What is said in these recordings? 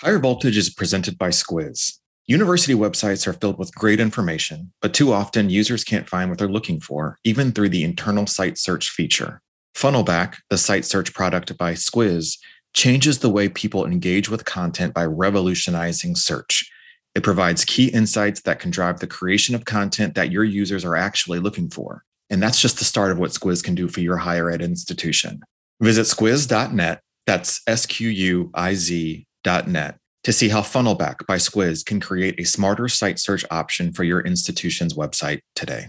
Higher Voltage is presented by Squiz. University websites are filled with great information, but too often users can't find what they're looking for, even through the internal site search feature. Funnelback, the site search product by Squiz, changes the way people engage with content by revolutionizing search. It provides key insights that can drive the creation of content that your users are actually looking for. And that's just the start of what Squiz can do for your higher ed institution. Visit squiz.net, that's S Q U I Z net to see how Funnelback by Squiz can create a smarter site search option for your institution's website today.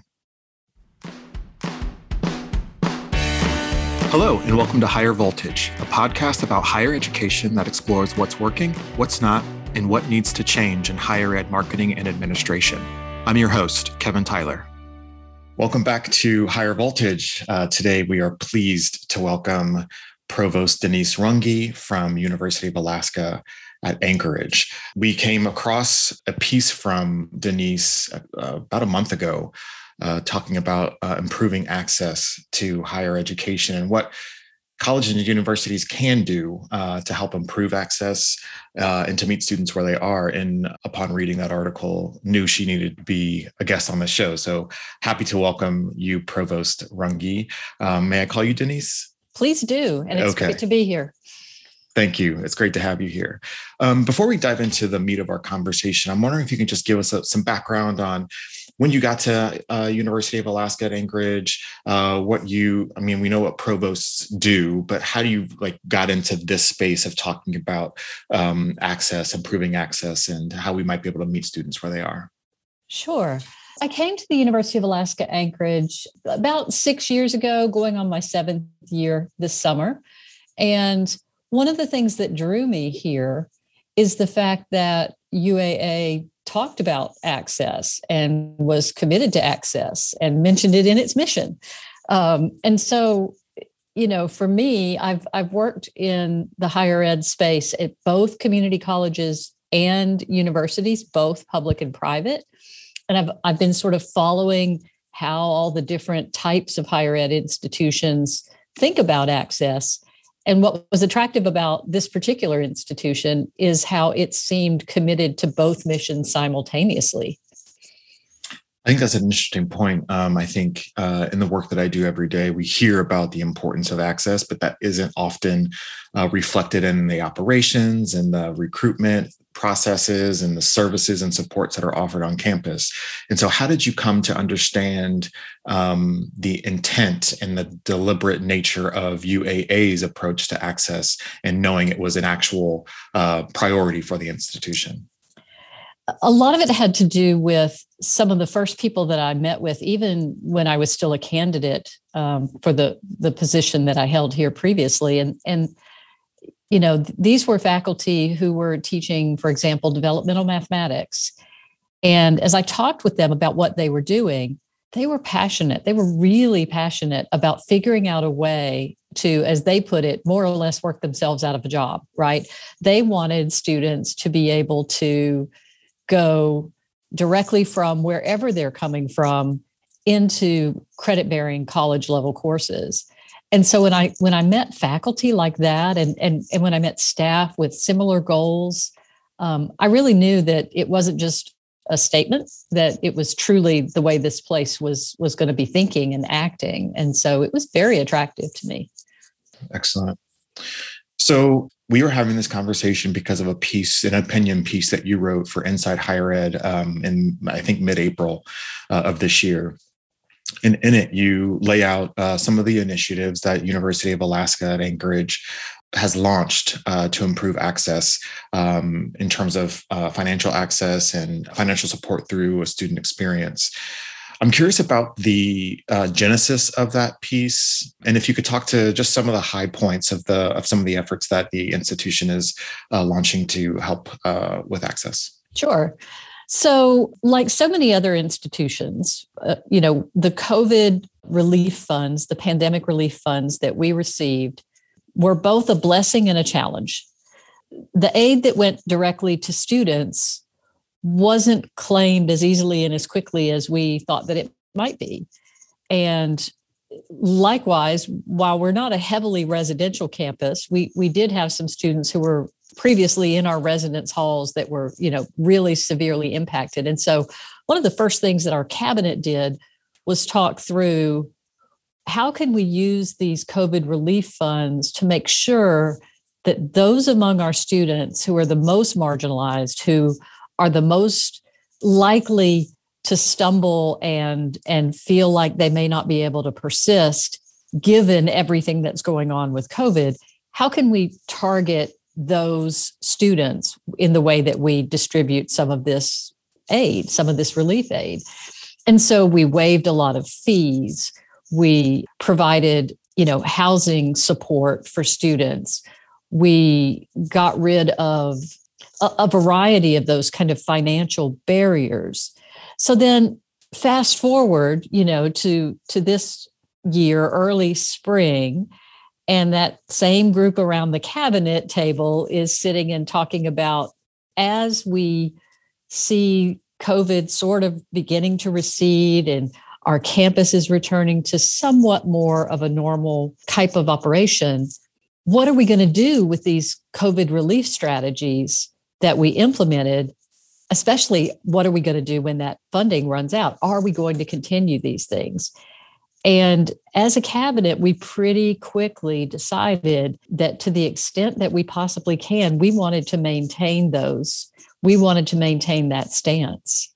Hello, and welcome to Higher Voltage, a podcast about higher education that explores what's working, what's not, and what needs to change in higher ed marketing and administration. I'm your host, Kevin Tyler. Welcome back to Higher Voltage. Uh, today, we are pleased to welcome Provost Denise Runge from University of Alaska at Anchorage. We came across a piece from Denise uh, about a month ago uh, talking about uh, improving access to higher education and what colleges and universities can do uh, to help improve access uh, and to meet students where they are. And upon reading that article, knew she needed to be a guest on the show. So happy to welcome you, Provost Runge. Um, may I call you Denise? Please do. And it's okay. great to be here. Thank you. It's great to have you here. Um, before we dive into the meat of our conversation, I'm wondering if you can just give us a, some background on when you got to uh, University of Alaska at Anchorage. Uh, what you, I mean, we know what provosts do, but how do you like got into this space of talking about um, access, improving access, and how we might be able to meet students where they are? Sure. I came to the University of Alaska Anchorage about six years ago, going on my seventh year this summer. And one of the things that drew me here is the fact that UAA talked about access and was committed to access and mentioned it in its mission. Um, and so, you know, for me, I've I've worked in the higher ed space at both community colleges and universities, both public and private. And I've I've been sort of following how all the different types of higher ed institutions think about access. And what was attractive about this particular institution is how it seemed committed to both missions simultaneously. I think that's an interesting point. Um, I think uh, in the work that I do every day, we hear about the importance of access, but that isn't often uh, reflected in the operations and the recruitment processes and the services and supports that are offered on campus. And so, how did you come to understand um, the intent and the deliberate nature of UAA's approach to access and knowing it was an actual uh, priority for the institution? A lot of it had to do with some of the first people that I met with, even when I was still a candidate um, for the the position that I held here previously, and and you know, these were faculty who were teaching, for example, developmental mathematics. And as I talked with them about what they were doing, they were passionate. They were really passionate about figuring out a way to, as they put it, more or less work themselves out of a job, right? They wanted students to be able to go directly from wherever they're coming from into credit bearing college level courses and so when i when i met faculty like that and and, and when i met staff with similar goals um, i really knew that it wasn't just a statement that it was truly the way this place was was going to be thinking and acting. And so it was very attractive to me. Excellent. So we were having this conversation because of a piece, an opinion piece that you wrote for Inside Higher Ed um, in I think mid-April uh, of this year, and in it you lay out uh, some of the initiatives that university of alaska at anchorage has launched uh, to improve access um, in terms of uh, financial access and financial support through a student experience. I'm curious about the uh, genesis of that piece and if you could talk to just some of the high points of the of some of the efforts that the institution is uh, launching to help uh, with access. Sure so, like so many other institutions, uh, you know, the COVID relief funds, the pandemic relief funds that we received were both a blessing and a challenge. The aid that went directly to students wasn't claimed as easily and as quickly as we thought that it might be. And likewise, while we're not a heavily residential campus, we, we did have some students who were previously in our residence halls that were, you know, really severely impacted. And so one of the first things that our cabinet did was talk through how can we use these COVID relief funds to make sure that those among our students who are the most marginalized, who are the most likely to stumble and and feel like they may not be able to persist given everything that's going on with covid how can we target those students in the way that we distribute some of this aid some of this relief aid. And so we waived a lot of fees. We provided you know housing support for students. We got rid of a, a variety of those kind of financial barriers. So then fast forward, you know, to to this year, early spring, and that same group around the cabinet table is sitting and talking about as we see COVID sort of beginning to recede and our campus is returning to somewhat more of a normal type of operation. What are we going to do with these COVID relief strategies that we implemented especially what are we going to do when that funding runs out? Are we going to continue these things? And as a cabinet, we pretty quickly decided that to the extent that we possibly can, we wanted to maintain those. We wanted to maintain that stance.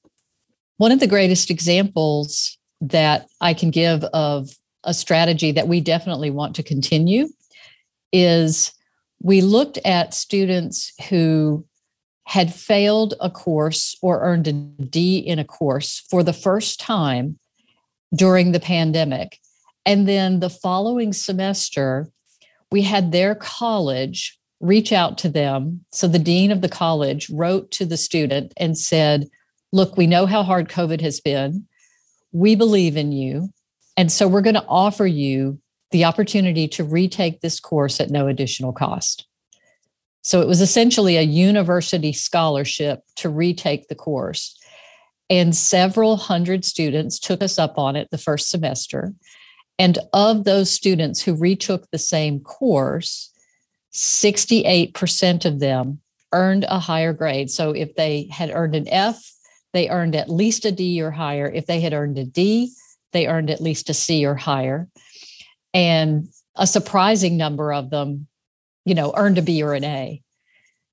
One of the greatest examples that I can give of a strategy that we definitely want to continue is we looked at students who had failed a course or earned a D in a course for the first time during the pandemic. And then the following semester, we had their college reach out to them. So the dean of the college wrote to the student and said, Look, we know how hard COVID has been. We believe in you. And so we're going to offer you the opportunity to retake this course at no additional cost. So it was essentially a university scholarship to retake the course. And several hundred students took us up on it the first semester. And of those students who retook the same course, 68% of them earned a higher grade. So if they had earned an F, they earned at least a D or higher. If they had earned a D, they earned at least a C or higher. And a surprising number of them you know, earned a B or an A.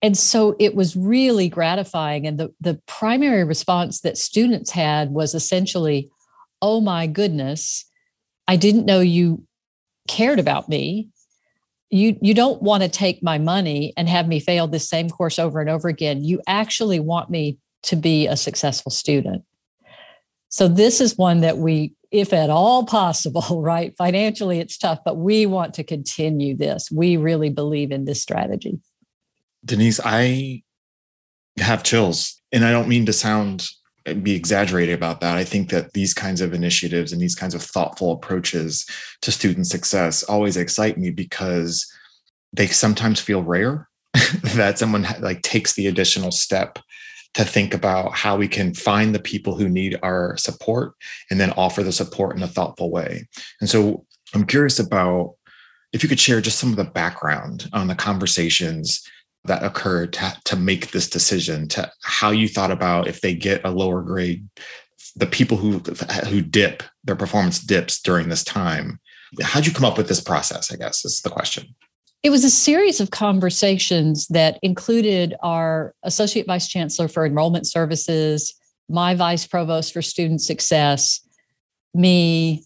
And so it was really gratifying. And the, the primary response that students had was essentially, oh my goodness, I didn't know you cared about me. You, you don't want to take my money and have me fail this same course over and over again. You actually want me to be a successful student. So this is one that we if at all possible, right? Financially, it's tough, but we want to continue this. We really believe in this strategy. Denise, I have chills, and I don't mean to sound eh, be exaggerated about that. I think that these kinds of initiatives and these kinds of thoughtful approaches to student success always excite me because they sometimes feel rare that someone like takes the additional step to think about how we can find the people who need our support and then offer the support in a thoughtful way. And so I'm curious about if you could share just some of the background on the conversations that occurred to, to make this decision to how you thought about if they get a lower grade the people who who dip their performance dips during this time how'd you come up with this process i guess is the question it was a series of conversations that included our Associate Vice Chancellor for Enrollment Services, my Vice Provost for Student Success, me,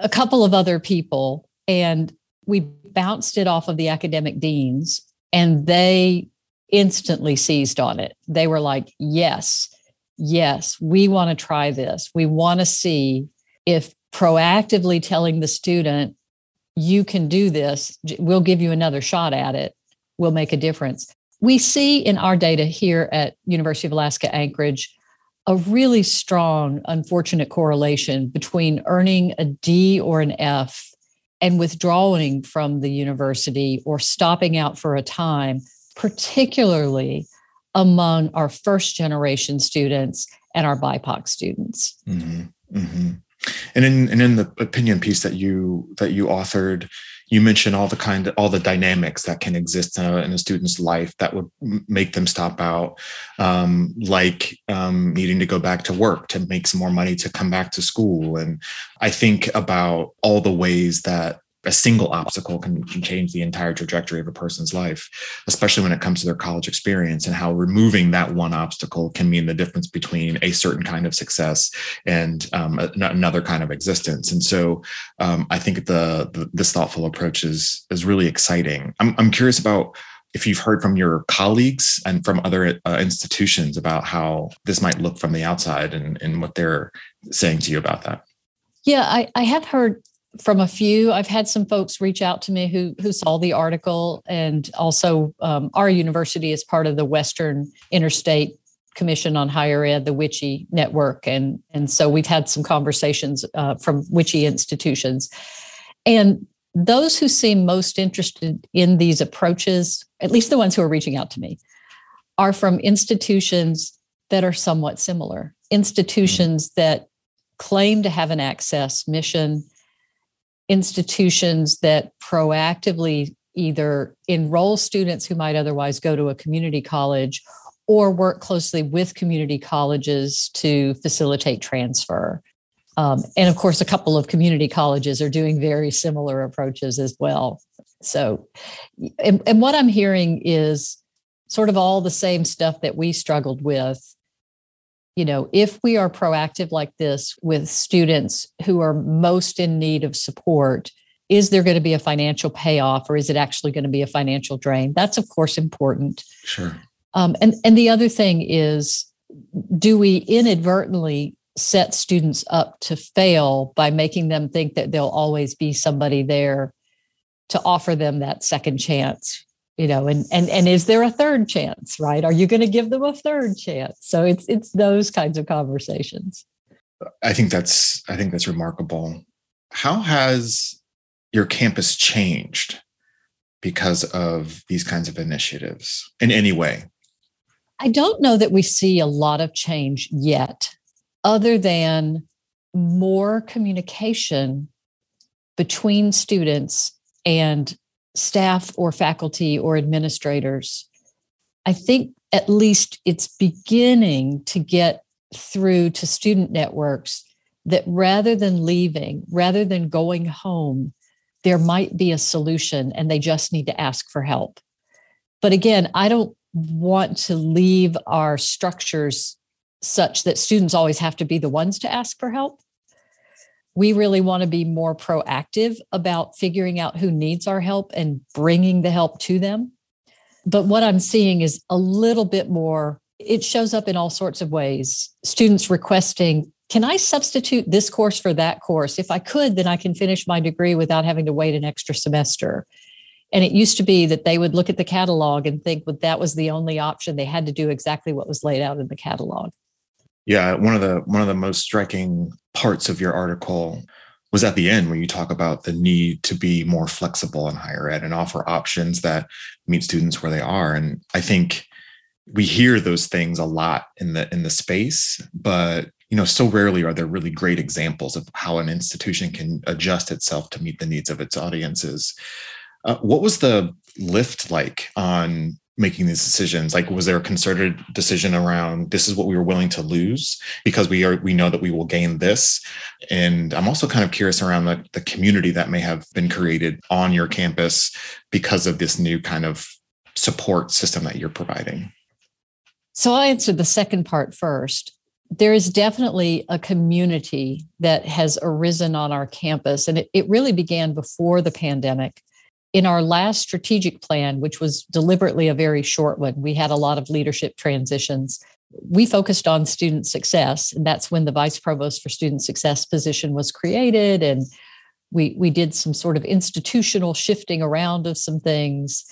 a couple of other people. And we bounced it off of the academic deans, and they instantly seized on it. They were like, yes, yes, we want to try this. We want to see if proactively telling the student you can do this. We'll give you another shot at it. We'll make a difference. We see in our data here at University of Alaska Anchorage a really strong, unfortunate correlation between earning a D or an F and withdrawing from the university or stopping out for a time, particularly among our first generation students and our BIPOC students. Mm-hmm. Mm-hmm and in and in the opinion piece that you that you authored you mentioned all the kind of all the dynamics that can exist in a, student's life that would make them stop out um, like um, needing to go back to work to make some more money to come back to school. And i think about all the ways that a single obstacle can, can, change the entire trajectory of a person's life, especially when it comes to their college experience and how removing that one obstacle can mean the difference between a certain kind of success and um, another kind of existence. And so um, I think the, the, this thoughtful approach is, is really exciting. I'm, I'm curious about if you've heard from your colleagues and from other uh, institutions about how this might look from the outside and, and what they're saying to you about that. Yeah, I, I have heard from a few. I've had some folks reach out to me who who saw the article, and also um, our university is part of the Western Interstate Commission on Higher Ed, the WICHE network, and and so we've had some conversations uh, from WICHE institutions, and those who seem most interested in these approaches, at least the ones who are reaching out to me, are from institutions that are somewhat similar, institutions mm-hmm. that claim to have an access mission institutions that proactively either enroll students who might otherwise go to a community college or work closely with community colleges to facilitate transfer. Um, and of course, a couple of community colleges are doing very similar approaches as well. So, and, and what I'm hearing is sort of all the same stuff that we struggled with you know, if we are proactive like this with students who are most in need of support, is there going to be a financial payoff or is it actually going to be a financial drain? That's, of course, important. Sure. Um, and, and the other thing is, do we inadvertently set students up to fail by making them think that there'll always be somebody there to offer them that second chance you know and and and is there a third chance right? Are you going to give them a third chance? So it's it's those kinds of conversations. I think that's i think that's remarkable. How has your campus changed because of these kinds of initiatives in any way? I don't know that we see a lot of change yet other than more communication between students and staff or faculty or administrators, I think at least it's beginning to get through to student networks that rather than leaving, rather than going home, there might be a solution and they just need to ask for help. But again, I don't want to leave our structures such that students always have to be the ones to ask for help we really want to be more proactive about figuring out who needs our help and bringing the help to them. But what I'm seeing is a little bit more, it shows up in all sorts of ways. Students requesting, can I substitute this course for that course? If I could, then I can finish my degree without having to wait an extra semester. And it used to be that they would look at the catalog and think that that was the only option. They had to do exactly what was laid out in the catalog. Yeah, one of the one of the most striking parts of your article was at the end when you talk about the need to be more flexible in higher ed and offer options that meet students where they are. And I think we hear those things a lot in the in the space, but you know, so rarely are there really great examples of how an institution can adjust itself to meet the needs of its audiences. Uh, what was the lift like on making these decisions? Like was there a concerted decision around this is what we were willing to lose because we are we know that we will gain this? And i'm also kind of curious around the, the community that may have been created on your campus because of this new kind of support system that you're providing. So i'll answer the second part first. There is definitely a community that has arisen on our campus and it, it really began before the pandemic in our last strategic plan, which was deliberately a very short one, we had a lot of leadership transitions. We focused on student success, and that's when the vice provost for student success position was created. And we, we did some sort of institutional shifting around of some things.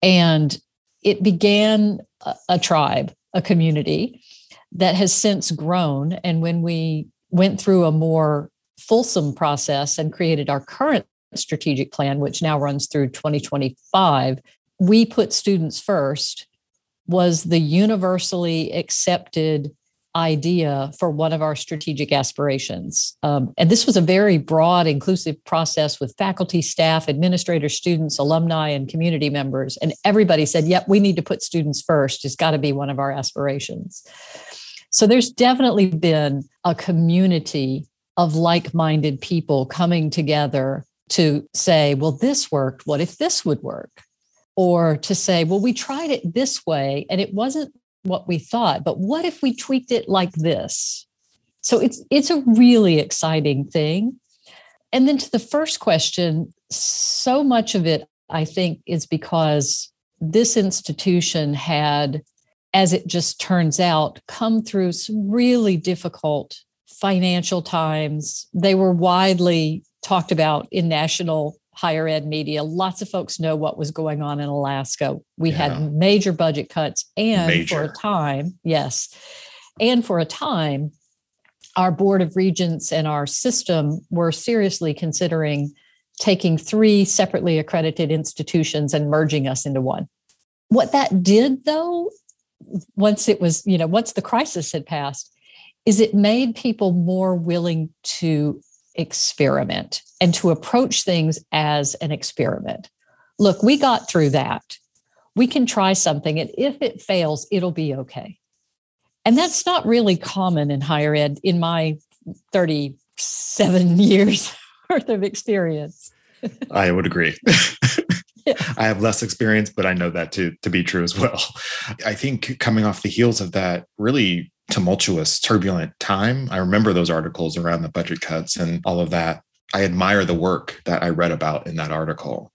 And it began a, a tribe, a community that has since grown. And when we went through a more fulsome process and created our current strategic plan, which now runs through 2025, we put students first, was the universally accepted idea for one of our strategic aspirations. Um, and this was a very broad, inclusive process with faculty, staff, administrators, students, alumni, and community members. And everybody said, yep, we need to put students first. It's got to be one of our aspirations. So there's definitely been a community of like minded people coming together to say, well, this worked. What if this would work? Or to say, well, we tried it this way and it wasn't what we thought, but what if we tweaked it like this? So it's it's a really exciting thing. And then to the first question, so much of it I think is because this institution had as it just turns out come through some really difficult financial times. They were widely talked about in national higher ed media. Lots of folks know what was going on in Alaska. We yeah. had major budget cuts, and major. for a time, yes, and for a time, our board of regents and our system were seriously considering taking three separately accredited institutions and merging us into one. What that did, though, once it was, you know, once the crisis had passed, is it made people more willing to experiment and to approach things as an experiment. Look, we got through that. We can try something, and if it fails, it'll be okay. And that's not really common in higher ed in my 37 years worth of experience. I would agree. I have less experience, but I know that to, to be true as well. I think coming off the heels of that really tumultuous, turbulent time. I remember those articles around the budget cuts and all of that. I admire the work that I read about in that article.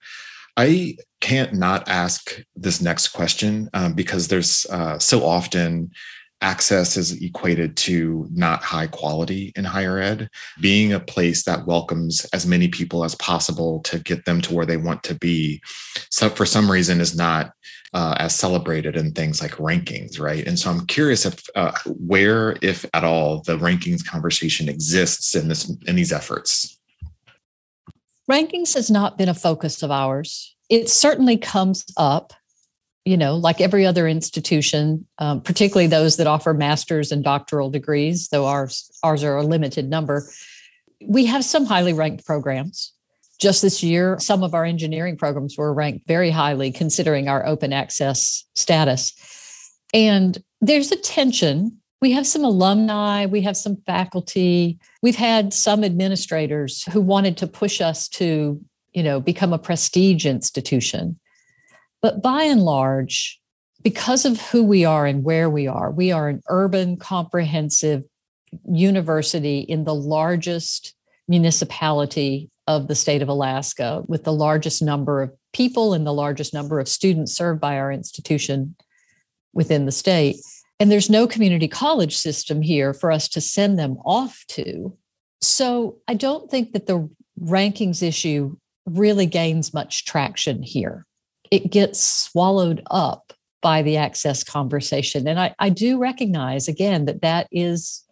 I can't not ask this next question um, because there's uh, so often access is equated to not high quality in higher ed. Being a place that welcomes as many people as possible to get them to where they want to be, so for some reason, is not uh, as celebrated in things like rankings, right? And so I'm curious if uh, where, if at all, the rankings conversation exists in this in these efforts. Rankings has not been a focus of ours. It certainly comes up, you know, like every other institution, um, particularly those that offer master's and doctoral degrees, though ours ours are a limited number. We have some highly ranked programs just this year, some of our engineering programs were ranked very highly considering our open access status. And there's a tension. We have some alumni, we have some faculty, we've had some administrators who wanted to push us to, you know, become a prestige institution. But by and large, because of who we are and where we are, we are an urban, comprehensive university in the largest municipality of the state of Alaska, with the largest number of people and the largest number of students served by our institution within the state. And there's no community college system here for us to send them off to. So I don't think that the rankings issue really gains much traction here. It gets swallowed up by the access conversation. And I, I do recognize, again, that that is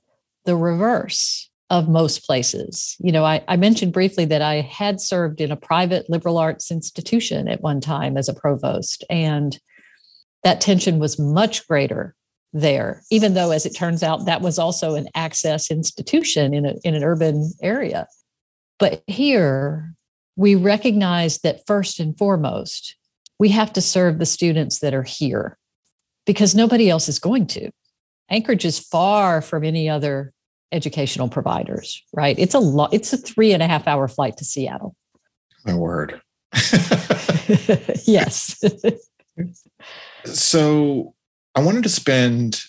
the reverse of most places. You know, I, I, mentioned briefly that I had served in a private liberal arts institution at one time as a provost, and that tension was much greater there, even though, as it turns out, that was also an access institution in, a, in an urban area. But here, we recognize that first and foremost, we have to serve the students that are here because nobody else is going to. Anchorage is far from any other educational providers, right? It's a lot, it's a three and a half hour flight to Seattle. My word. yes. so I wanted to spend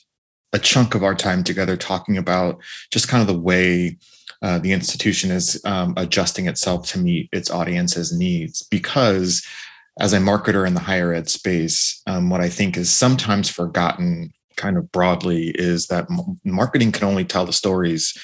a chunk of our time together talking about just kind of the way uh, the institution is um, adjusting itself to meet its audience's needs because as a marketer in the higher ed space um, what i think is sometimes forgotten kind of broadly is that marketing can only tell the stories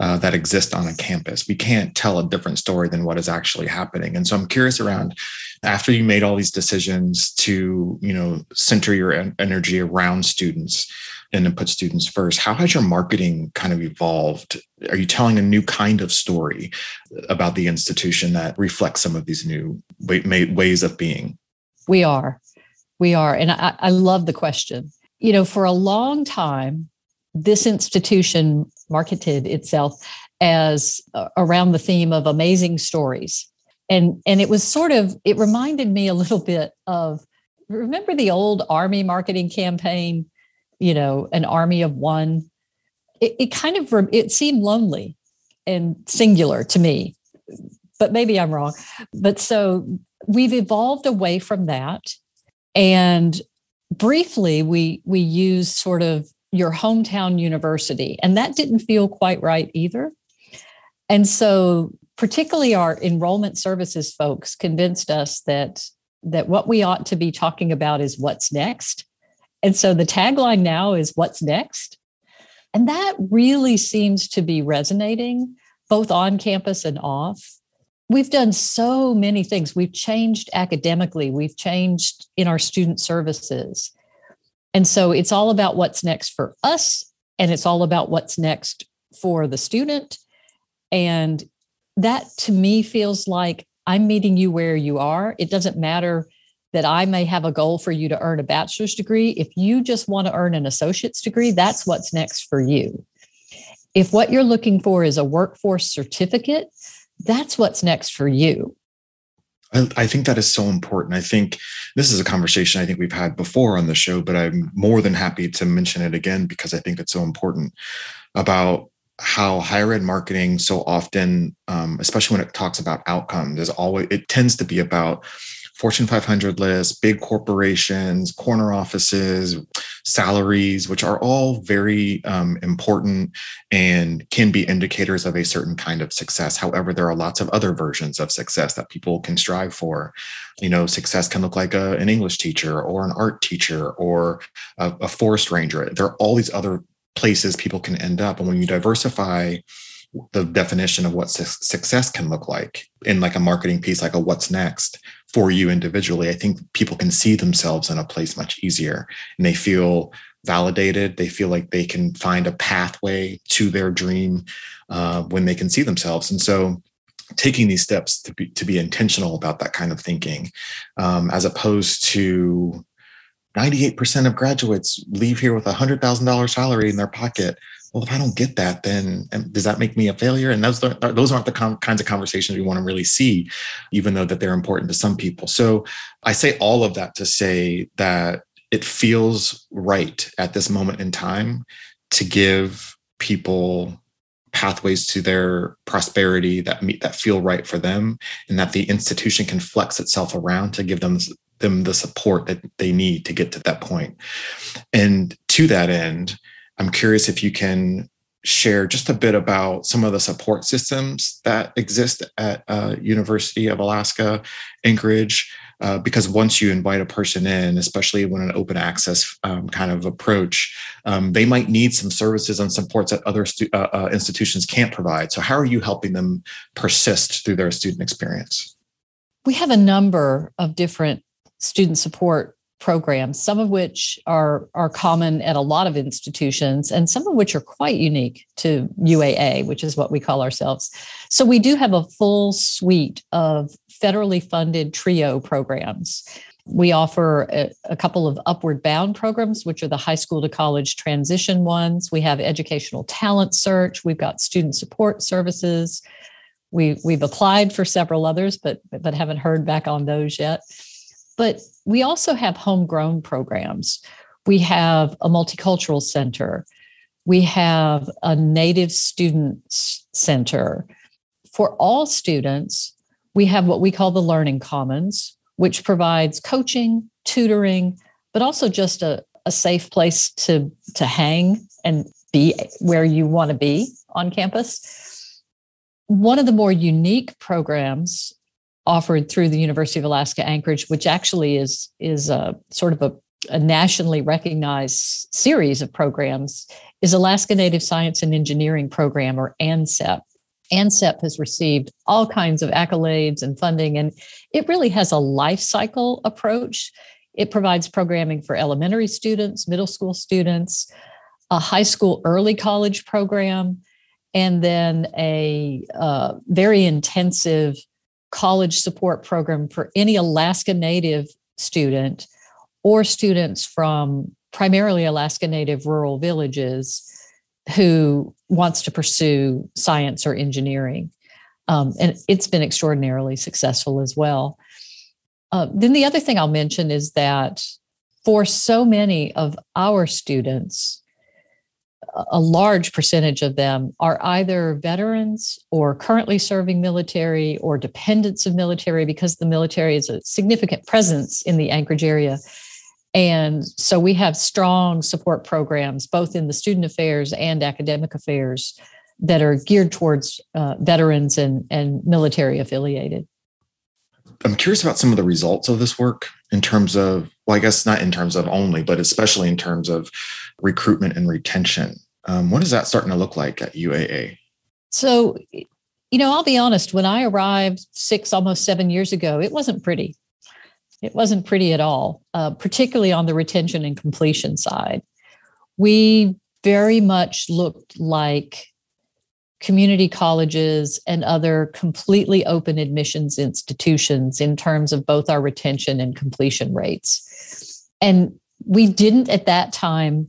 uh, that exist on a campus. We can't tell a different story than what is actually happening. And so I'm curious around after you made all these decisions to, you know, center your energy around students and to put students first, how has your marketing kind of evolved? Are you telling a new kind of story about the institution that reflects some of these new ways of being? We are. We are. And I, I love the question you know, for a long time, this institution marketed itself as uh, around the theme of amazing stories. And, and it was sort of, it reminded me a little bit of, remember the old army marketing campaign, you know, an army of one? It, it kind of, it seemed lonely and singular to me, but maybe I'm wrong. But so we've evolved away from that. And briefly, we, we use sort of your hometown university, and that didn't feel quite right either. And so, particularly our enrollment services folks convinced us that that what we ought to be talking about is what's next. And so the tagline now is what's next. And that really seems to be resonating both on campus and off. We've done so many things. We've changed academically, we've changed in our student services. And so it's all about what's next for us, and it's all about what's next for the student and that to me feels like I'm meeting you where you are. It doesn't matter that I may have a goal for you to earn a bachelor's degree. If you just want to earn an associate's degree, that's what's next for you. If what you're looking for is a workforce certificate, that's what's next for you. I, think that is so important. I think this is a conversation I think we've had before on the show, but I'm more than happy to mention it again because I think it's so important about how higher ed marketing so often, um, especially when it talks about outcomes, is always it tends to be about Fortune 500 lists, big corporations, corner offices, salaries, which are all very um, important and can be indicators of a certain kind of success. However, there are lots of other versions of success that people can strive for. You know, success can look like a, an English teacher or an art teacher or a, a forest ranger. There are all these other places people can end up. And when you diversify the definition of what su- success can look like in like a marketing piece, like a what's next for you individually, I think people can see themselves in a place much easier and they feel validated. They feel like they can find a pathway to their dream uh, when they can see themselves. And so taking these steps to be, to be intentional about that kind of thinking, um, as opposed to 98% of graduates leave here with a $100,000 salary in their pocket. Well, if I don't get that, then does that make me a failure? And those, those aren't the com- kinds of conversations we want to really see, even though that they're important to some people. So I say all of that to say that it feels right at this moment in time to give people pathways to their prosperity that meet that feel right for them and that the institution can flex itself around to give them them the support that they need to get to that point. And to that end, I'm curious if you can share just a bit about some of the support systems that exist at uh, University of Alaska Anchorage. Uh, because once you invite a person in, especially when an open access um, kind of approach, um, they might need some services and supports that other stu- uh, uh institutions can't provide. So, how are you helping them persist through their student experience? We have a number of different student support programs, some of which are, are common at a lot of institutions, and some of which are quite unique to UAA, which is what we call ourselves. So we do have a full suite of federally funded TRIO programs. We offer a, a, couple of upward bound programs, which are the high school to college transition ones. We have educational talent search. We've got student support services. We, we've applied for several others, but, but haven't heard back on those yet. But we also have homegrown programs. We have a multicultural center. We have a Native Students Center. For all students, we have what we call the Learning Commons, which provides coaching, tutoring, but also just a, a safe place to, to hang and be where you want to be on campus. One of the more unique programs offered through the University of Alaska Anchorage, which actually is is a sort of a, a nationally recognized series of programs, is Alaska Native Science and Engineering Program or ANSEP. ANSEP has received all kinds of accolades and funding, and it really has a life cycle approach. It provides programming for elementary students, middle school students, a high school early college program, and then a uh, very intensive college support program for any Alaska Native student or students from primarily Alaska Native rural villages who wants to pursue science or engineering. Um, and it's been extraordinarily successful as well. Uh, then the other thing I'll mention is that for so many of our students, a large percentage of them are either veterans or currently serving military or dependents of military because the military is a significant presence in the Anchorage area. And so we have strong support programs, both in the student affairs and academic affairs, that are geared towards uh, veterans and, and military affiliated. I'm curious about some of the results of this work in terms of, well, I guess not in terms of only, but especially in terms of recruitment and retention. Um, what is that starting to look like at UAA? So, you know, I'll be honest, when I arrived six, almost seven years ago, it wasn't pretty. It wasn't pretty at all, uh, particularly on the retention and completion side. We very much looked like community colleges and other completely open admissions institutions in terms of both our retention and completion rates. And we didn't at that time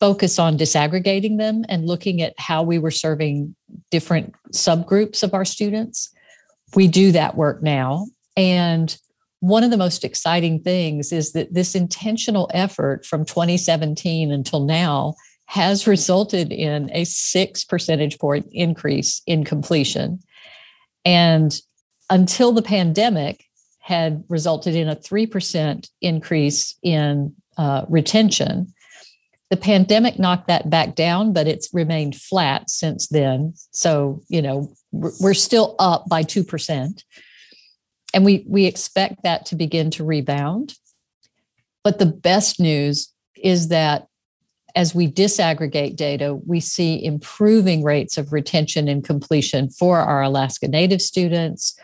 focus on disaggregating them and looking at how we were serving different subgroups of our students. We do that work now. And one of the most exciting things is that this intentional effort from 2017 until now has resulted in a six percentage point increase in completion. And until the pandemic, had resulted in a 3% increase in uh, retention. The pandemic knocked that back down, but it's remained flat since then. So, you know, we're still up by 2% and we we expect that to begin to rebound but the best news is that as we disaggregate data we see improving rates of retention and completion for our alaska native students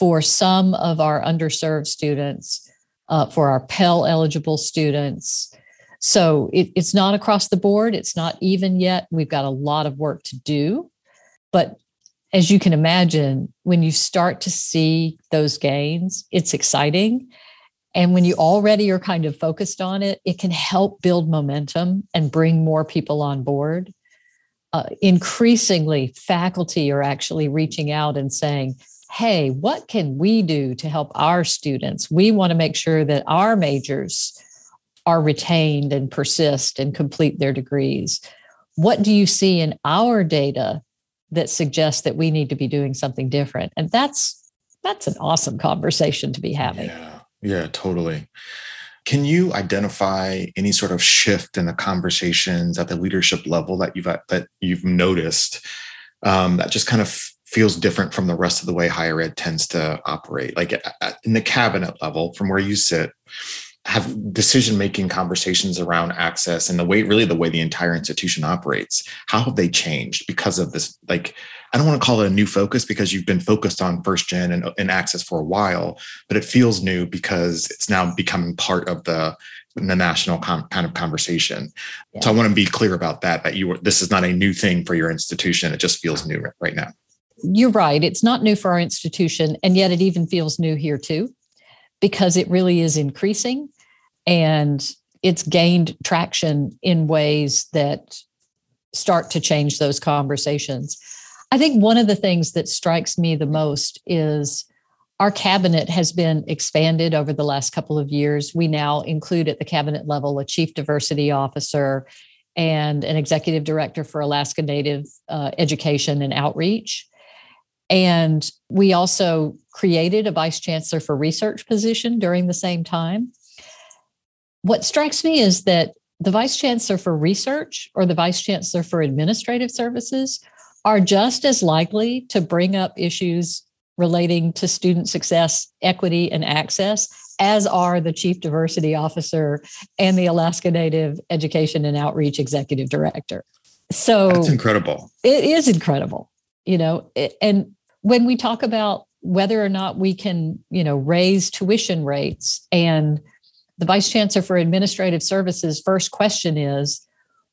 for some of our underserved students uh, for our pell eligible students so it, it's not across the board it's not even yet we've got a lot of work to do but as you can imagine, when you start to see those gains, it's exciting. And when you already are kind of focused on it, it can help build momentum and bring more people on board. Uh, increasingly, faculty are actually reaching out and saying, Hey, what can we do to help our students? We want to make sure that our majors are retained and persist and complete their degrees. What do you see in our data that suggests that we need to be doing something different and that's that's an awesome conversation to be having yeah yeah totally can you identify any sort of shift in the conversations at the leadership level that you've that you've noticed um, that just kind of feels different from the rest of the way higher ed tends to operate. Like in the cabinet level from where you sit have decision making conversations around access and the way really the way the entire institution operates how have they changed because of this like i don't want to call it a new focus because you've been focused on first gen and, and access for a while but it feels new because it's now becoming part of the the national com- kind of conversation. Yeah. so i want to be clear about that that you were this is not a new thing for your institution. It just feels new right now you're right it's not new for our institution and yet it even feels new here too because it really is increasing and it's gained traction in ways that start to change those conversations. I think one of the things that strikes me the most is our cabinet has been expanded over the last couple of years. We now include at the cabinet level a chief diversity officer and an executive director for Alaska Native uh, Education and Outreach. And we also created a vice chancellor for research position during the same time. What strikes me is that the vice chancellor for research or the vice chancellor for administrative services are just as likely to bring up issues relating to student success, equity, and access as are the chief diversity officer and the Alaska Native Education and Outreach executive director. So that's incredible. It is incredible, you know, and when we talk about whether or not we can, you know, raise tuition rates and the vice chancellor for administrative services first question is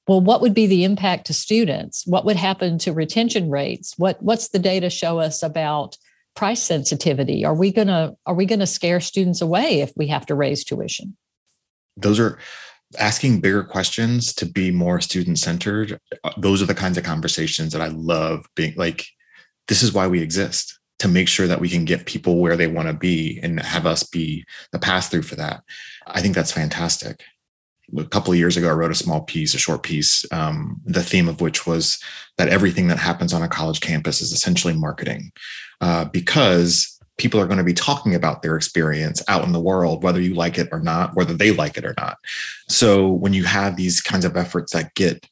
well what would be the impact to students? What would happen to retention rates? What what's the data show us about price sensitivity? Are we going to are we to scare students away if we have to raise tuition? Those are asking bigger questions to be more student centered uh, those are the kinds of conversations that i love being like this is why we exist to make sure that we can get people where they want to be and have us be the pass through for that i think that's fantastic a couple of years ago i wrote a small piece a short piece um, the theme of which was that everything that happens on a college campus is essentially marketing uh, because people are going to be talking about their experience out in the world, whether you like it or not, whether they like it or not. So when you have these kinds of efforts that get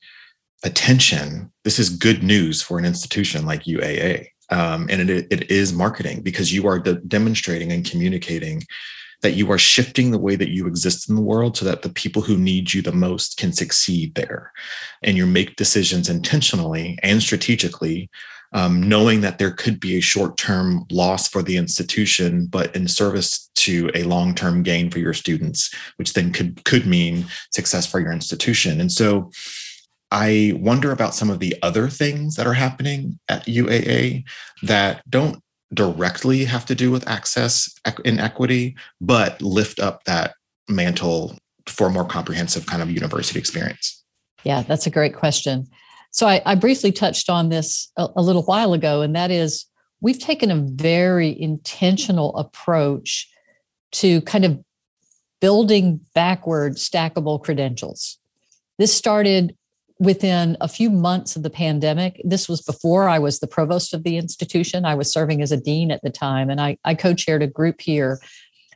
attention, this is good news for an institution like UAA. Um, and it, it is marketing because you are de- demonstrating and communicating that you are shifting the way that you exist in the world so that the people who need you the most can succeed there. And you make decisions intentionally and strategically um, knowing that there could be a short term loss for the institution, but in service to a long term gain for your students, which then could, could mean success for your institution. And so I wonder about some of the other things that are happening at UAA that don't directly have to do with access inequity, but lift up that mantle for a more comprehensive kind of university experience? Yeah, that's a great question. So I, I briefly touched on this a, a little while ago, and that is we've taken a very intentional approach to kind of building backward stackable credentials. This started within a few months of the pandemic. This was before I was the provost of the institution. I was serving as a dean at the time, and I, I co chaired a group here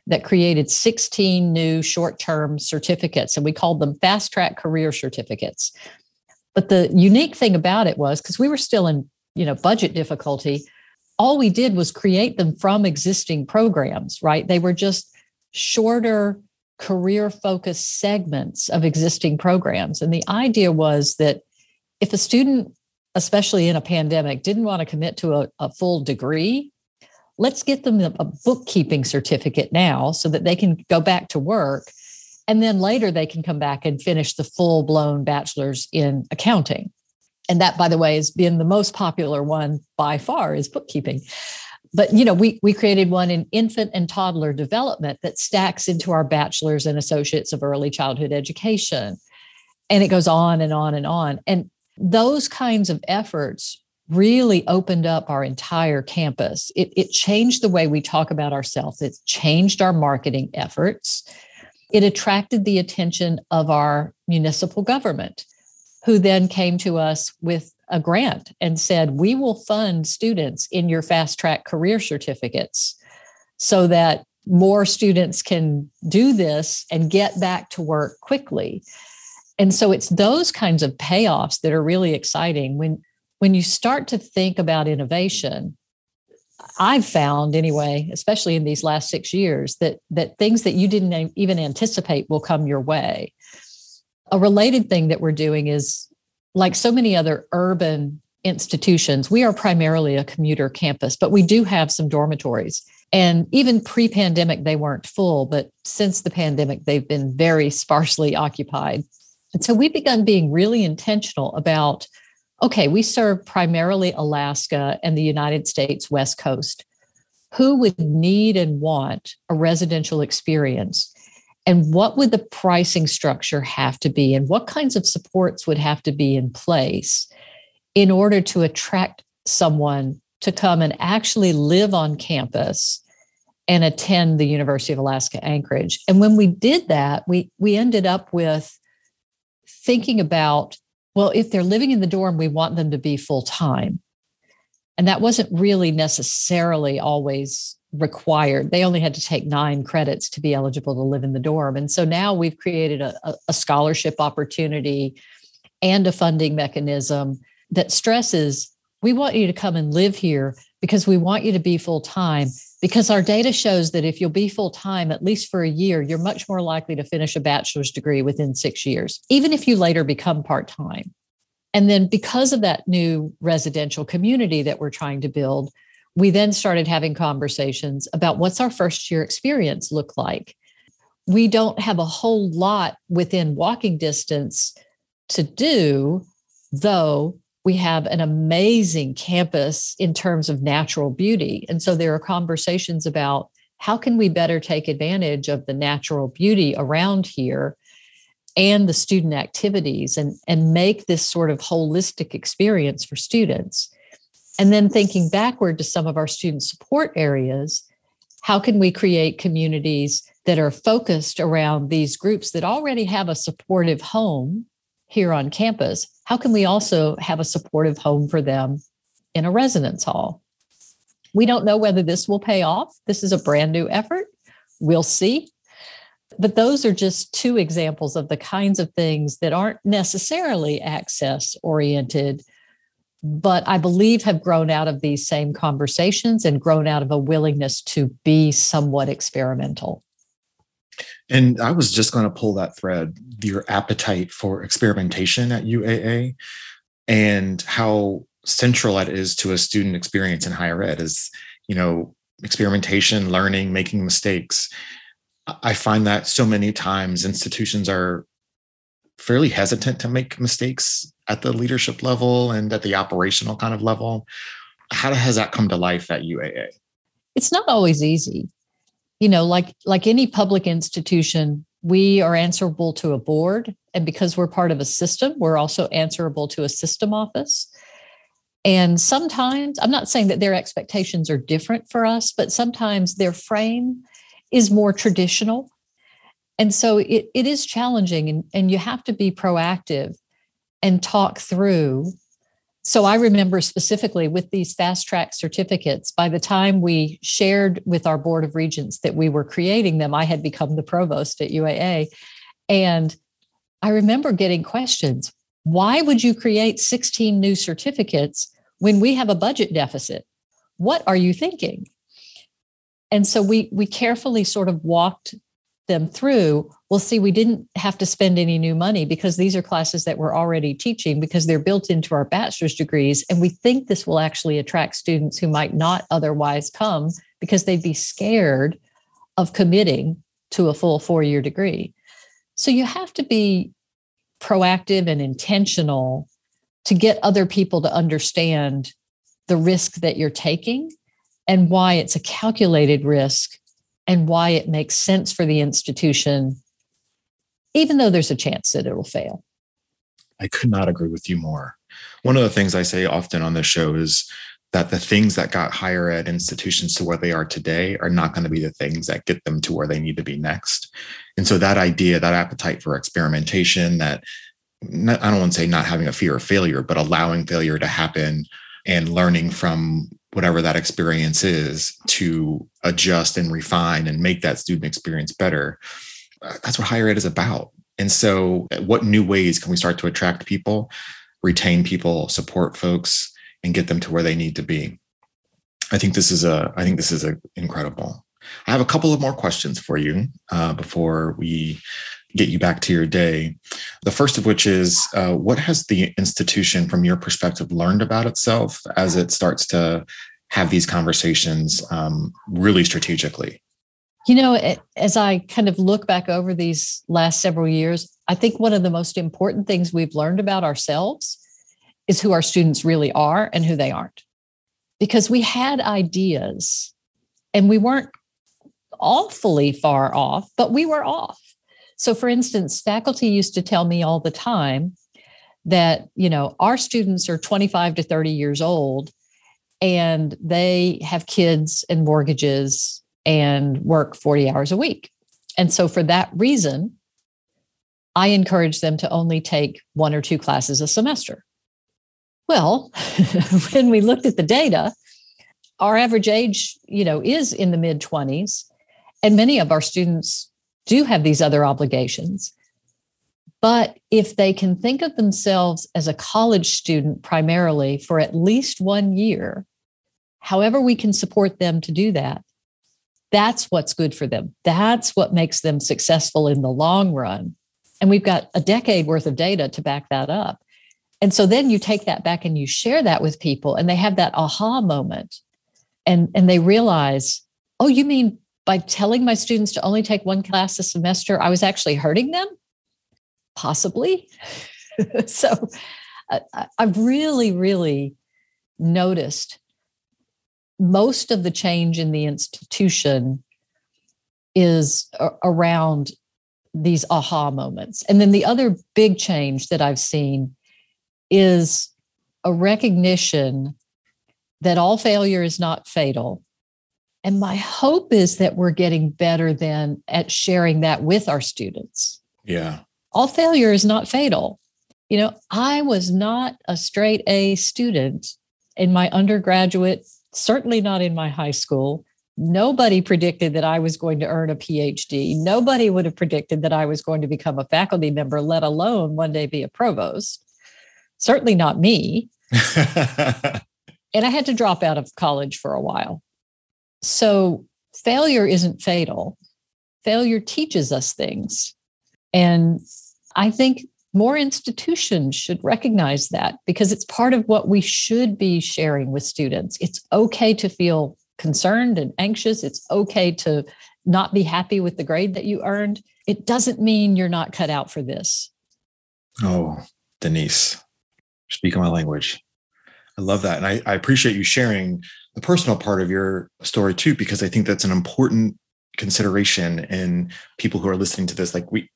that created 16 new short term certificates, and we called them fast track career certificates. But the unique thing about it was because we were still in, you know, budget difficulty, all we did was create them from existing programs, right? They were just shorter career focused segments of existing programs. And the idea was that if a student, especially in a pandemic, didn't want to commit to a, a full degree, let's get them a bookkeeping certificate now so that they can go back to work and then later they can come back and finish the full blown bachelor's in accounting. And that, by the way, has been the most popular one by far is bookkeeping. But you know, we we created one in infant and toddler development that stacks into our bachelor's and associates of early childhood education. And it goes on and on and on. And those kinds of efforts really opened up our entire campus. It, it changed the way we talk about ourselves. It changed our marketing efforts it attracted the attention of our municipal government, who then came to us with a grant and said, We will fund students in your fast track career certificates so that more students can do this and get back to work quickly. And so it's those kinds of payoffs that are really exciting when when you start to think about innovation I've found anyway, especially in these last six years, that that things that you didn't even anticipate will come your way. A related thing that we're doing is like so many other urban institutions, we are primarily a commuter campus, but we do have some dormitories. And even pre pandemic, they weren't full, but since the pandemic, they've been very sparsely occupied. And so we've begun being really intentional about okay, we serve primarily Alaska and the United States West Coast. Who would need and want a residential experience? And what would the pricing structure have to be? And what kinds of supports would have to be in place in order to attract someone to come and actually live on campus and attend the University of Alaska Anchorage? And when we did that, we, we ended up with thinking about well, if they're living in the dorm, we want them to be full time. And that wasn't really necessarily always required. They only had to take nine credits to be eligible to live in the dorm. And so now we've created a, a scholarship opportunity and a funding mechanism that stresses we want you to come and live here because we want you to be full time. Because our data shows that if you'll be full time, at least for a year, you're much more likely to finish a bachelor's degree within six years, even if you later become part time. And then, because of that new residential community that we're trying to build, we then started having conversations about what's our first year experience look like. We don't have a whole lot within walking distance to do, though we have an amazing campus in terms of natural beauty. And so there are conversations about how can we better take advantage of the natural beauty around here and the student activities and, and make this sort of holistic experience for students. And then thinking backward to some of our student support areas, how can we create communities that are focused around these groups that already have a supportive home here on campus? How can we also have a supportive home for them in a residence hall? We don't know whether this will pay off. This is a brand new effort. We'll see. But those are just two examples of the kinds of things that aren't necessarily access oriented, but I believe have grown out of these same conversations and grown out of a willingness to be somewhat experimental. And I was just going to pull that thread your appetite for experimentation at UAA and how central that is to a student experience in higher ed is, you know, experimentation, learning, making mistakes. I find that so many times institutions are fairly hesitant to make mistakes at the leadership level and at the operational kind of level. How has that come to life at UAA? It's not always easy. You know, like like any public institution, we are answerable to a board and because we're part of a system, we're also answerable to a system office. And sometimes, I'm not saying that their expectations are different for us, but sometimes their frame is more traditional. And so it, it is challenging, and, and you have to be proactive and talk through. So I remember specifically with these fast track certificates, by the time we shared with our Board of Regents that we were creating them, I had become the provost at UAA. And I remember getting questions why would you create 16 new certificates when we have a budget deficit? What are you thinking? And so we we carefully sort of walked them through. Well, see, we didn't have to spend any new money because these are classes that we're already teaching because they're built into our bachelor's degrees. And we think this will actually attract students who might not otherwise come because they'd be scared of committing to a full four year degree. So you have to be proactive and intentional to get other people to understand the risk that you're taking and why it's a calculated risk and why it makes sense for the institution, even though there's a chance that it'll fail. I could not agree with you more. One of the things I say often on this show is that the things that got higher ed institutions to where they are today are not going to be the things that get them to where they need to be next. And so that idea, that appetite for experimentation, that I don't want to say not having a fear of failure, but allowing failure to happen and learning from whatever that experience is to adjust and refine and make that student experience better. That's what higher ed is about. And so, what new ways can we start to attract people, retain people, support folks, and get them to where they need to be? I think this is a. I think this is a incredible. I have a couple of more questions for you uh, before we get you back to your day. The first of which is uh, what has the institution, from your perspective, learned about itself as it starts to have these conversations um, really strategically? You know, as I kind of look back over these last several years, I think one of the most important things we've learned about ourselves is who our students really are and who they aren't. Because we had ideas and we weren't awfully far off, but we were off. So, for instance, faculty used to tell me all the time that, you know, our students are 25 to 30 years old and they have kids and mortgages and work 40 hours a week. And so, for that reason, I encourage them to only take one or two classes a semester. Well, when we looked at the data, our average age, you know, is in the mid 20s, and many of our students do have these other obligations. But if they can think of themselves as a college student primarily for at least one year, however we can support them to do that, that's what's good for them. That's what makes them successful in the long run. And we've got a decade worth of data to back that up. And so then you take that back and you share that with people, and they have that aha moment. And, and they realize, oh, you mean by telling my students to only take one class a semester, I was actually hurting them? Possibly. so uh, I, I've really, really noticed most of the change in the institution is around these aha moments. And then the other big change that I've seen is a recognition that all failure is not fatal. And my hope is that we're getting better than at sharing that with our students. Yeah. All failure is not fatal. You know, I was not a straight A student in my undergraduate, certainly not in my high school. Nobody predicted that I was going to earn a PhD. Nobody would have predicted that I was going to become a faculty member, let alone one day be a provost. Certainly not me. and I had to drop out of college for a while. So failure isn't fatal. Failure teaches us things. And I think more institutions should recognize that because it's part of what we should be sharing with students. It's okay to feel concerned and anxious. It's okay to not be happy with the grade that you earned. It doesn't mean you're not cut out for this. Oh, Denise, speaking my language. I love that. And I, I appreciate you sharing the personal part of your story too, because I think that's an important consideration in people who are listening to this. Like we,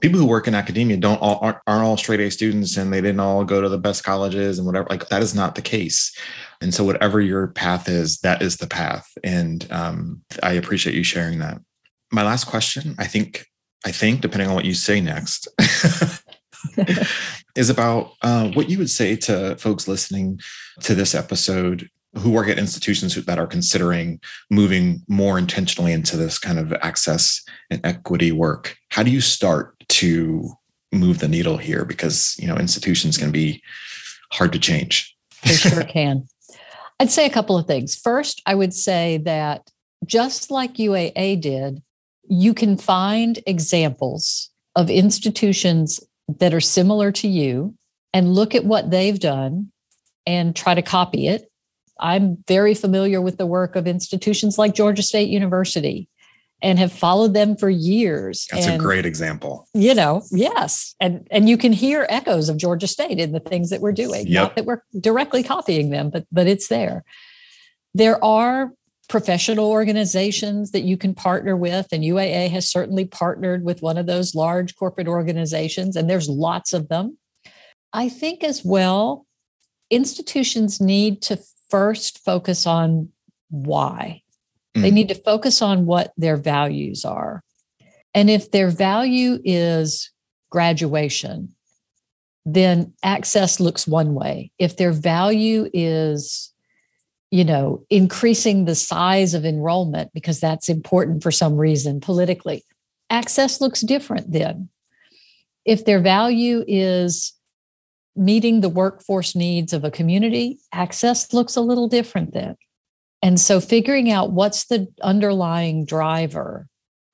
people who work in academia don't all aren't, aren't, all straight A students and they didn't all go to the best colleges and whatever. Like that is not the case. And so whatever your path is, that is the path. And um, I appreciate you sharing that. My last question, I think, I think, depending on what you say next, is about uh, what you would say to folks listening to this episode who work at institutions that are considering moving more intentionally into this kind of access and equity work. How do you start to move the needle here? Because you know institutions can be hard to change. They sure can. I'd say a couple of things. First i would say that just like uaa did you can find examples of institutions that are similar to you and look at what they've done and try to copy it I'm very familiar with the work of institutions like Georgia State University and have followed them for years. That's and, a great example. You know, yes. And and you can hear echoes of Georgia State in the things that we're doing. Yep. Not that we're directly copying them, but but it's there. There are professional organizations that you can partner with and UAA has certainly partnered with one of those large corporate organizations and there's lots of them. I think as well institutions need to first focus on why. Mm. They need to focus on what their values are. And if their value is graduation, then access looks one way. If their value is, you know, increasing the size of enrollment because that's important for some reason politically, access looks different then. If their value is meeting the workforce needs of a community, access looks a little different then. And so figuring out what's the underlying driver,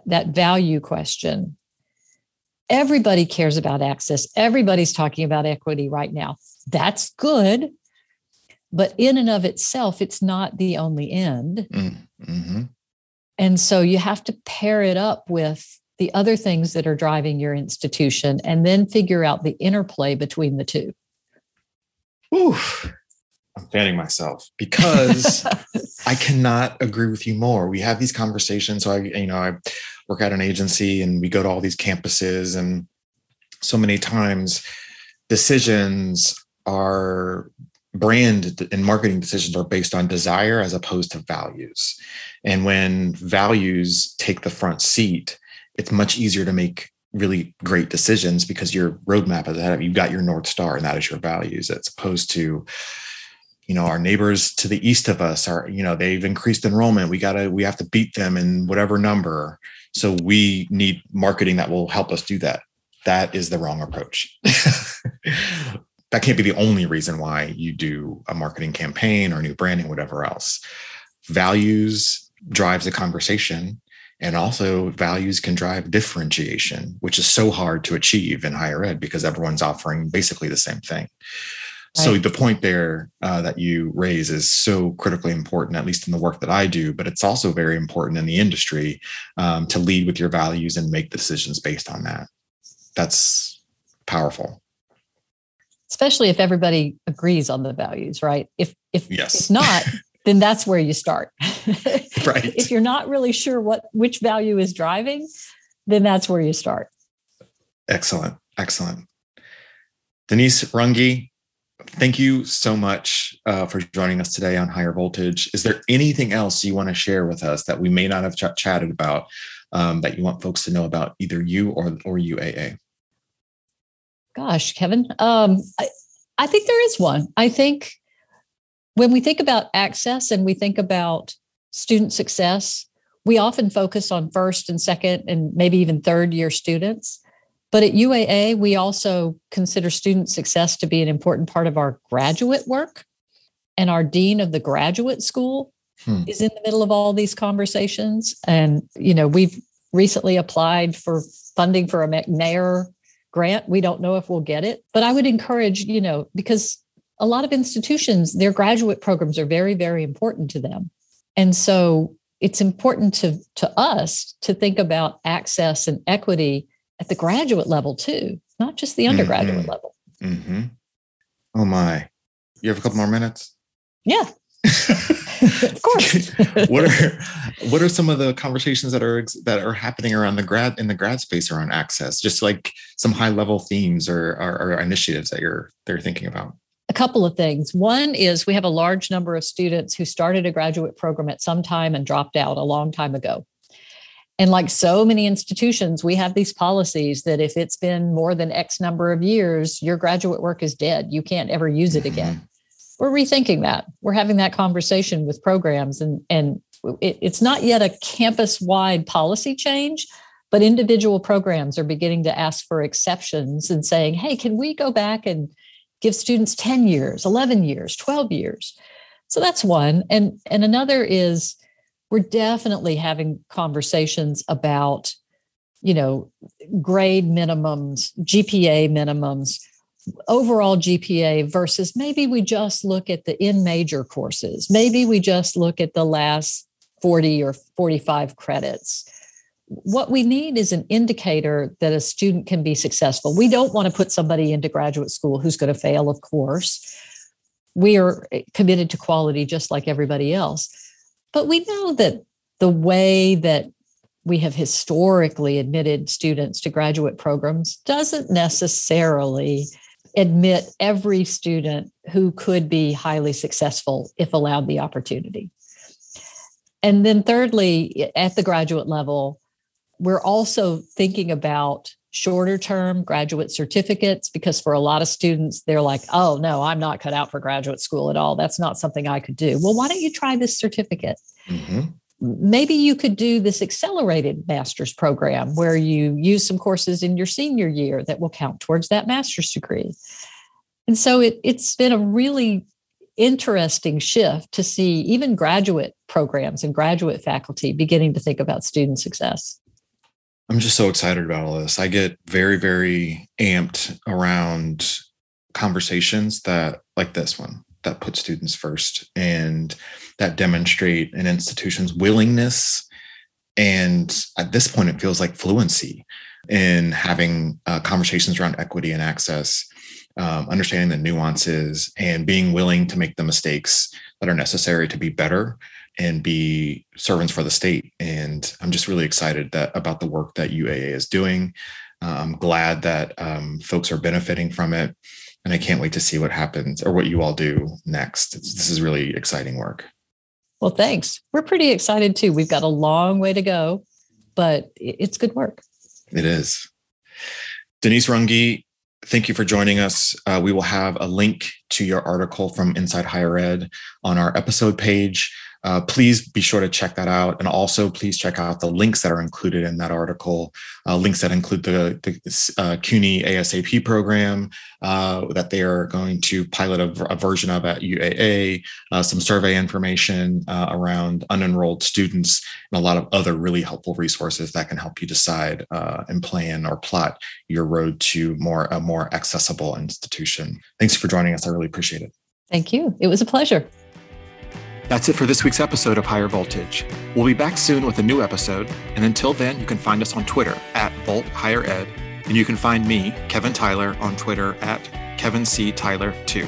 that value question. Everybody cares about access. Everybody's talking about equity right now. That's good. But in and of itself, it's not the only end. Mm-hmm. And so you have to pair it up with the other things that are driving your institution and then figure out the interplay between the two. Oof. I'm fanning myself because I cannot agree with you more. We have these conversations. So I, you know, I work at an agency and we go to all these campuses and so many times decisions are brand and marketing decisions are based on desire as opposed to values. And when values take the front seat, it's much easier to make really great decisions because your roadmap is ahead you've got your north star and that is your values as opposed to you know our neighbors to the east of us are you know they've increased enrollment. We got to we have to beat them in whatever number. So we need marketing that will help us do that. That is the wrong approach. That can't be the only reason why you do a marketing campaign or new branding whatever else. Values drives the conversation and also, values can drive differentiation, which is so hard to achieve in higher ed because everyone's offering basically the same thing. Right. So, the point there uh, that you raise is so critically important, at least in the work that I do, but it's also very important in the industry um, to lead with your values and make decisions based on that. That's powerful especially if everybody agrees on the values right if if yes. it's not then that's where you start. right. if you're not really sure what which value is driving, then that's where you start. Excellent. Excellent. Denise Runge, thank you so much uh, for joining us today on Higher Voltage. Is there anything else you want to share with us that we may not have ch- chatted about um, that you want folks to know about either you or, or UAA? Gosh, Kevin, um, I, I think there is one. I think when we think about access and we think about student success, we often focus on first and second and maybe even third year students. But at UAA, we also consider student success to be an important part of our graduate work. And our dean of the graduate school hmm. is in the middle of all these conversations. And, you know, we've recently applied for funding for a McNair grant. We don't know if we'll get it, but I would encourage, you know, because a lot of institutions, their graduate programs are very, very important to them. And so it's important to, to us to think about access and equity at the graduate level too, not just the undergraduate mm-hmm. level. Mm-hmm. Oh my. You have a couple more minutes? Yeah. of course. what are what are some of the conversations that are that are happening around the grad in the grad space around access? Just like some high level themes or, or, or initiatives that you're they're thinking about. Couple of things. One is we have a large number of students who started a graduate program at some time and dropped out a long time ago. And like so many institutions, we have these policies that if it's been more than X number of years, your graduate work is dead. You can't ever use it again. Mm-hmm. We're rethinking that. We're having that conversation with programs, and, and it, it's not yet a campus wide policy change, but individual programs are beginning to ask for exceptions and saying, hey, can we go back and give students 10 years, 11 years, 12 years? So that's one. And, and another is, we're definitely having conversations about you know grade minimums gpa minimums overall gpa versus maybe we just look at the in major courses maybe we just look at the last 40 or 45 credits what we need is an indicator that a student can be successful. We don't want to put somebody into graduate school who's going to fail of course. We are eh, committed to quality just like everybody else. But we know that the way that we have historically admitted students to graduate programs doesn't necessarily admit every student who could be highly successful if allowed the opportunity. And then, thirdly, at the graduate level, we're also thinking about shorter term graduate certificates because for a lot of students, they're like, oh, no, I'm not cut out for graduate school at all. That's not something I could do. Well, why don't you try this certificate? Mm-hmm. Maybe you could do this accelerated master's program where you use some courses in your senior year that will count towards that master's degree. And so it, it's been a really interesting shift to see even graduate programs and graduate faculty beginning to think about student success. I'm just so excited about all this. I get very, very amped around conversations that like this one that put students first and that demonstrate an institution's willingness and at this point it feels like fluency in having uh, conversations around equity and access um, understanding the nuances and being willing to make the mistakes that are necessary to be better and be servants for the state. And I'm just really excited that about the work that UAA is doing. Uh, I'm glad that um, folks are benefiting from it. And I can't wait to see what happens or what you all do next. It's, this is really exciting work. Well, thanks. We're pretty excited too. We've got a long way to go, but it's good work. It is. Denise Runge, thank you for joining us. Uh, we will have a link to your article from Inside Higher Ed on our episode page uh, please be sure to check that out. And also, please check out the links that are included in that article, uh, links that include the, the uh, CUNY ASAP program uh, that they are going to pilot a, a version of at UAA, uh, some survey information uh, around unenrolled students, and a lot of other really helpful resources that can help you decide and plan or plot your road to more a more accessible institution. Thanks for joining us. Really appreciate it. Thank you. It was a pleasure. That's it for this week's episode of Higher Voltage. We'll be back soon with a new episode, and until then, you can find us on Twitter at Volt Higher Ed, and you can find me, Kevin Tyler, on Twitter at Kevin C. Tyler 2.